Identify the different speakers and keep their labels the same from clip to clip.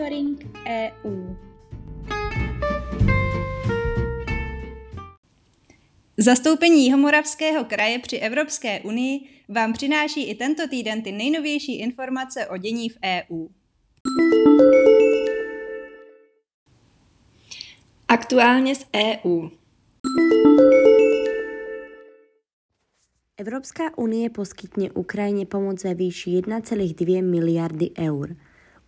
Speaker 1: Monitoring EU.
Speaker 2: Zastoupení Jihomoravského kraje při Evropské unii vám přináší i tento týden ty nejnovější informace o dění v EU.
Speaker 3: Aktuálně z EU.
Speaker 4: Evropská unie poskytne Ukrajině pomoc ve výši 1,2 miliardy eur.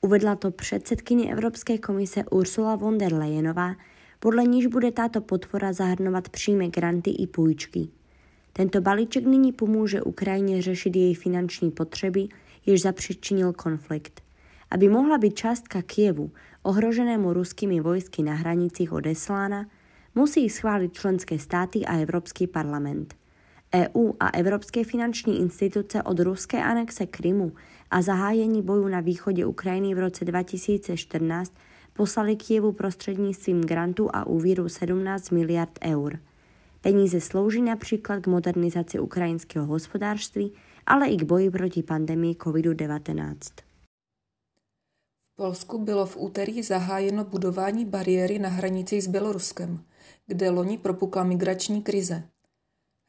Speaker 4: Uvedla to předsedkyně Evropské komise Ursula von der Leyenová, podle níž bude táto podpora zahrnovat přímé granty i půjčky. Tento balíček nyní pomůže Ukrajině řešit její finanční potřeby, jež zapřičinil konflikt. Aby mohla být částka Kievu, ohroženému ruskými vojsky na hranicích odeslána, musí schválit členské státy a Evropský parlament. EU a evropské finanční instituce od ruské anexe Krymu a zahájení bojů na východě Ukrajiny v roce 2014 poslali Kijevu prostřednictvím grantu a úvěru 17 miliard eur. Peníze slouží například k modernizaci ukrajinského hospodářství, ale i k boji proti pandemii COVID-19.
Speaker 5: V Polsku bylo v úterý zahájeno budování bariéry na hranici s Běloruskem, kde loni propukla migrační krize.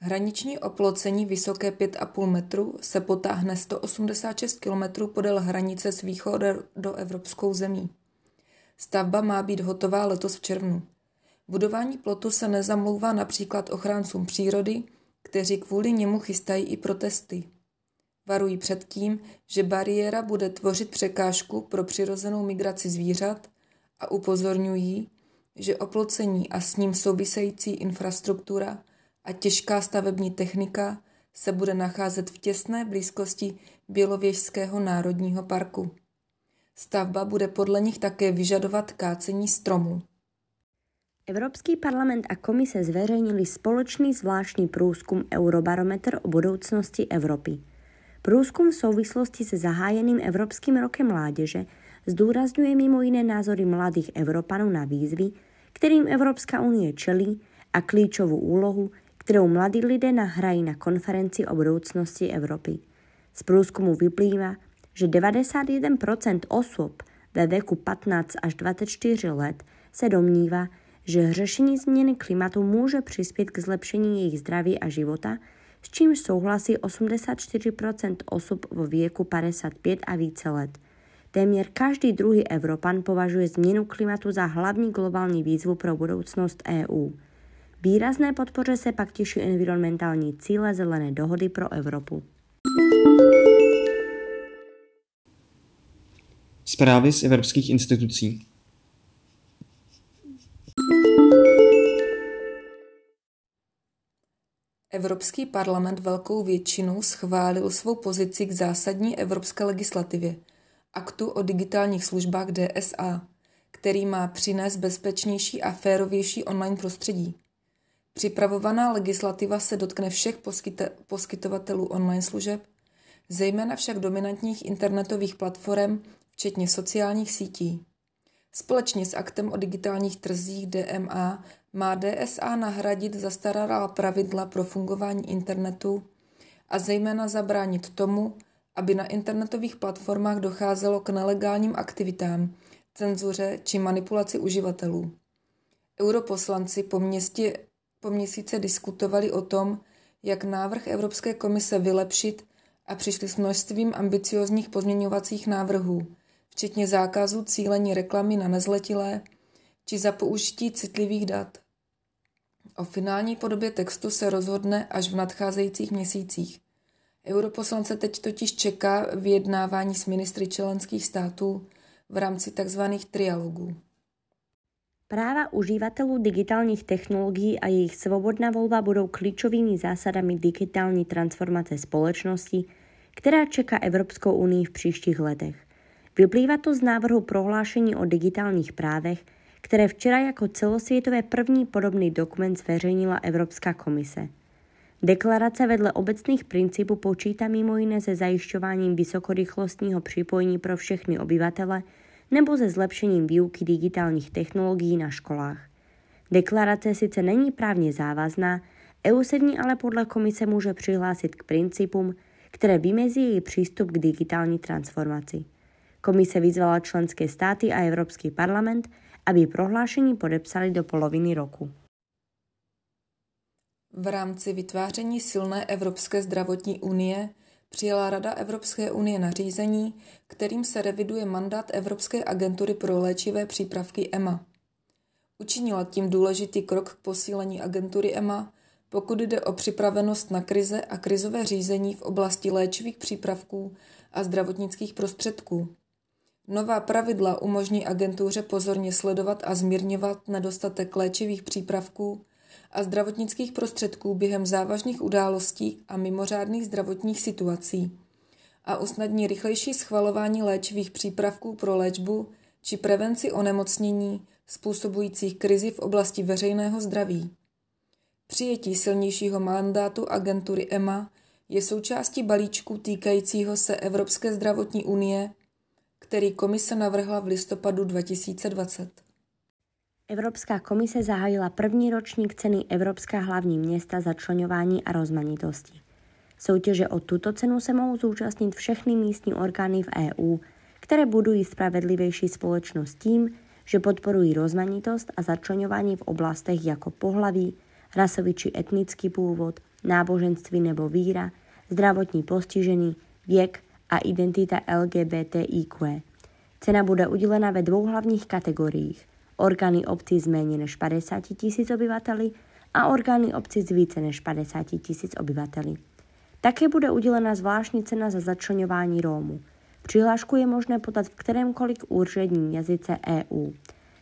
Speaker 5: Hraniční oplocení vysoké 5,5 metru se potáhne 186 km podél hranice s do evropskou zemí. Stavba má být hotová letos v červnu. Budování plotu se nezamlouvá například ochráncům přírody, kteří kvůli němu chystají i protesty. Varují před tím, že bariéra bude tvořit překážku pro přirozenou migraci zvířat a upozorňují, že oplocení a s ním související infrastruktura a těžká stavební technika se bude nacházet v těsné blízkosti Bělověžského národního parku. Stavba bude podle nich také vyžadovat kácení stromů.
Speaker 4: Evropský parlament a komise zveřejnili společný zvláštní průzkum Eurobarometr o budoucnosti Evropy. Průzkum v souvislosti se zahájeným Evropským rokem mládeže zdůrazňuje mimo jiné názory mladých Evropanů na výzvy, kterým Evropská unie čelí a klíčovou úlohu, kterou mladí lidé nahrají na konferenci o budoucnosti Evropy. Z průzkumu vyplývá, že 91% osob ve věku 15 až 24 let se domnívá, že řešení změny klimatu může přispět k zlepšení jejich zdraví a života, s čímž souhlasí 84% osob vo věku 55 a více let. Téměř každý druhý Evropan považuje změnu klimatu za hlavní globální výzvu pro budoucnost EU. Výrazné podpoře se pak těší environmentální cíle zelené dohody pro Evropu.
Speaker 6: Zprávy z evropských institucí.
Speaker 5: Evropský parlament velkou většinou schválil svou pozici k zásadní evropské legislativě, aktu o digitálních službách DSA, který má přinést bezpečnější a férovější online prostředí. Připravovaná legislativa se dotkne všech poskytovatelů online služeb, zejména však dominantních internetových platform, včetně sociálních sítí. Společně s aktem o digitálních trzích DMA má DSA nahradit zastaralá pravidla pro fungování internetu a zejména zabránit tomu, aby na internetových platformách docházelo k nelegálním aktivitám, cenzuře či manipulaci uživatelů. Europoslanci po, městě, po měsíce diskutovali o tom, jak návrh Evropské komise vylepšit a přišli s množstvím ambiciozních pozměňovacích návrhů, včetně zákazu cílení reklamy na nezletilé či za použití citlivých dat. O finální podobě textu se rozhodne až v nadcházejících měsících. Europoslance teď totiž čeká vyjednávání s ministry členských států v rámci tzv. trialogů.
Speaker 4: Práva uživatelů digitálních technologií a jejich svobodná volba budou klíčovými zásadami digitální transformace společnosti, která čeká Evropskou unii v příštích letech. Vyplývá to z návrhu prohlášení o digitálních právech, které včera jako celosvětové první podobný dokument zveřejnila Evropská komise. Deklarace vedle obecných principů počítá mimo jiné se zajišťováním vysokorychlostního připojení pro všechny obyvatele nebo se zlepšením výuky digitálních technologií na školách. Deklarace sice není právně závazná, EU se v ní ale podle komise může přihlásit k principům, které vymezí její přístup k digitální transformaci. Komise vyzvala členské státy a Evropský parlament, aby prohlášení podepsali do poloviny roku.
Speaker 5: V rámci vytváření silné Evropské zdravotní unie přijala Rada Evropské unie nařízení, kterým se reviduje mandát Evropské agentury pro léčivé přípravky EMA. Učinila tím důležitý krok k posílení agentury EMA, pokud jde o připravenost na krize a krizové řízení v oblasti léčivých přípravků a zdravotnických prostředků. Nová pravidla umožní agentuře pozorně sledovat a zmírňovat nedostatek léčivých přípravků a zdravotnických prostředků během závažných událostí a mimořádných zdravotních situací a usnadní rychlejší schvalování léčivých přípravků pro léčbu či prevenci onemocnění způsobujících krizi v oblasti veřejného zdraví. Přijetí silnějšího mandátu agentury EMA je součástí balíčku týkajícího se Evropské zdravotní unie, který komise navrhla v listopadu 2020.
Speaker 4: Evropská komise zahájila první ročník ceny Evropská hlavní města začlenování a rozmanitosti. Soutěže o tuto cenu se mohou zúčastnit všechny místní orgány v EU, které budují spravedlivější společnost tím, že podporují rozmanitost a začlenování v oblastech jako pohlaví, rasový či etnický původ, náboženství nebo víra, zdravotní postižení, věk a identita LGBTIQ. Cena bude udělena ve dvou hlavních kategoriích. Orgány obcí s méně než 50 tisíc obyvateli a orgány obcí s více než 50 tisíc obyvateli. Také bude udělena zvláštní cena za začlenování Rómu. Přihlášku je možné podat v kterémkoliv úředním jazyce EU.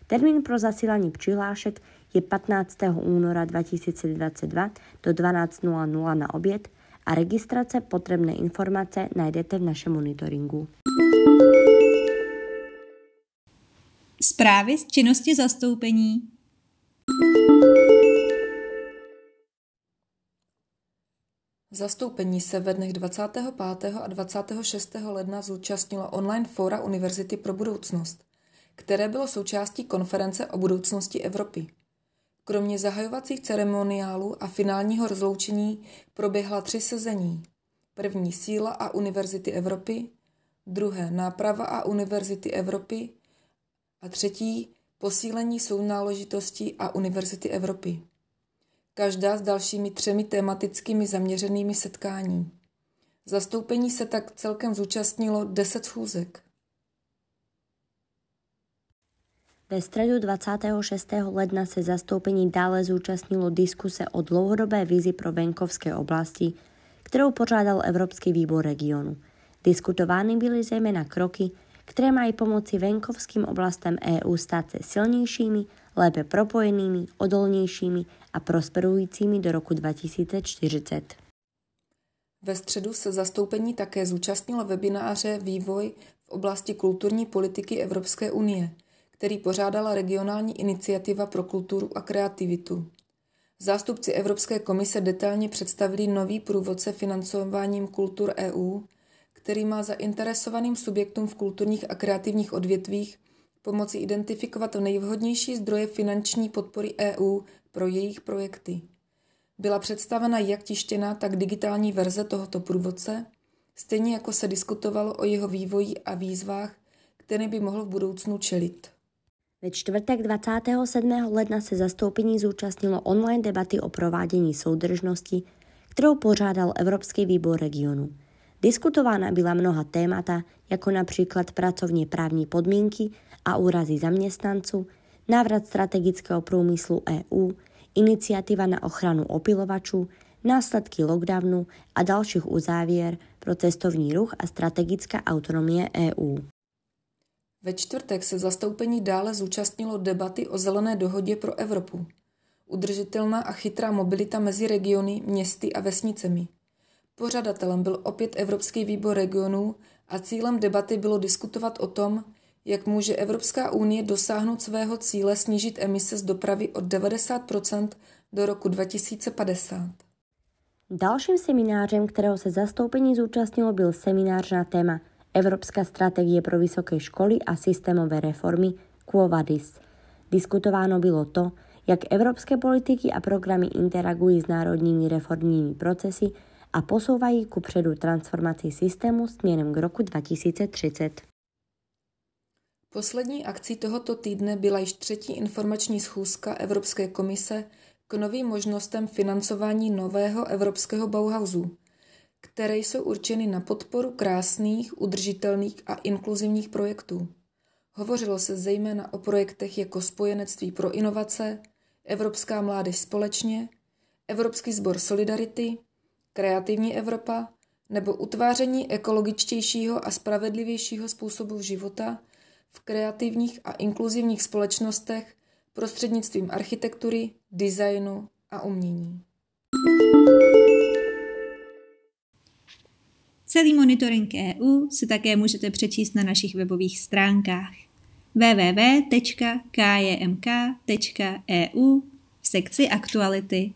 Speaker 4: Termín pro zasílání přihlášek je 15. února 2022 do 12.00 na oběd a registrace potřebné informace najdete v našem monitoringu.
Speaker 2: Zprávy z činnosti zastoupení.
Speaker 5: Zastoupení se ve dnech 25. a 26. ledna zúčastnilo online fóra Univerzity pro budoucnost, které bylo součástí konference o budoucnosti Evropy. Kromě zahajovacích ceremoniálů a finálního rozloučení proběhla tři sezení. První síla a Univerzity Evropy, druhé náprava a Univerzity Evropy a třetí posílení sounáležitosti a Univerzity Evropy. Každá s dalšími třemi tematickými zaměřenými setkání. Zastoupení se tak celkem zúčastnilo 10 schůzek.
Speaker 4: Ve středu 26. ledna se zastoupení dále zúčastnilo diskuse o dlouhodobé vizi pro venkovské oblasti, kterou pořádal Evropský výbor regionu. Diskutovány byly zejména kroky, které mají pomoci venkovským oblastem EU stát se silnějšími, lépe propojenými, odolnějšími a prosperujícími do roku 2040.
Speaker 5: Ve středu se zastoupení také zúčastnilo webináře Vývoj v oblasti kulturní politiky Evropské unie – který pořádala regionální iniciativa pro kulturu a kreativitu. Zástupci Evropské komise detailně představili nový průvodce financováním kultur EU, který má zainteresovaným subjektům v kulturních a kreativních odvětvích pomoci identifikovat nejvhodnější zdroje finanční podpory EU pro jejich projekty. Byla představena jak tištěná, tak digitální verze tohoto průvodce, stejně jako se diskutovalo o jeho vývoji a výzvách, které by mohl v budoucnu čelit.
Speaker 4: Ve čtvrtek 27. ledna se zastoupení zúčastnilo online debaty o provádění soudržnosti, kterou pořádal Evropský výbor regionu. Diskutována byla mnoha témata, jako například pracovně právní podmínky a úrazy zaměstnanců, návrat strategického průmyslu EU, iniciativa na ochranu opilovačů, následky lockdownu a dalších uzávěr pro cestovní ruch a strategická autonomie EU.
Speaker 5: Ve čtvrtek se zastoupení dále zúčastnilo debaty o zelené dohodě pro Evropu. Udržitelná a chytrá mobilita mezi regiony, městy a vesnicemi. Pořadatelem byl opět Evropský výbor regionů a cílem debaty bylo diskutovat o tom, jak může Evropská unie dosáhnout svého cíle snížit emise z dopravy od 90% do roku 2050.
Speaker 4: Dalším seminářem, kterého se zastoupení zúčastnilo, byl seminář na téma Evropská strategie pro vysoké školy a systémové reformy Quo Vadis. Diskutováno bylo to, jak evropské politiky a programy interagují s národními reformními procesy a posouvají ku předu transformaci systému směrem k roku 2030.
Speaker 5: Poslední akcí tohoto týdne byla již třetí informační schůzka Evropské komise k novým možnostem financování nového evropského Bauhausu, které jsou určeny na podporu krásných, udržitelných a inkluzivních projektů. Hovořilo se zejména o projektech jako Spojenectví pro inovace, Evropská mládež společně, Evropský sbor Solidarity, Kreativní Evropa nebo utváření ekologičtějšího a spravedlivějšího způsobu života v kreativních a inkluzivních společnostech prostřednictvím architektury, designu a umění.
Speaker 2: Celý monitoring EU si také můžete přečíst na našich webových stránkách www.kjmk.eu v sekci aktuality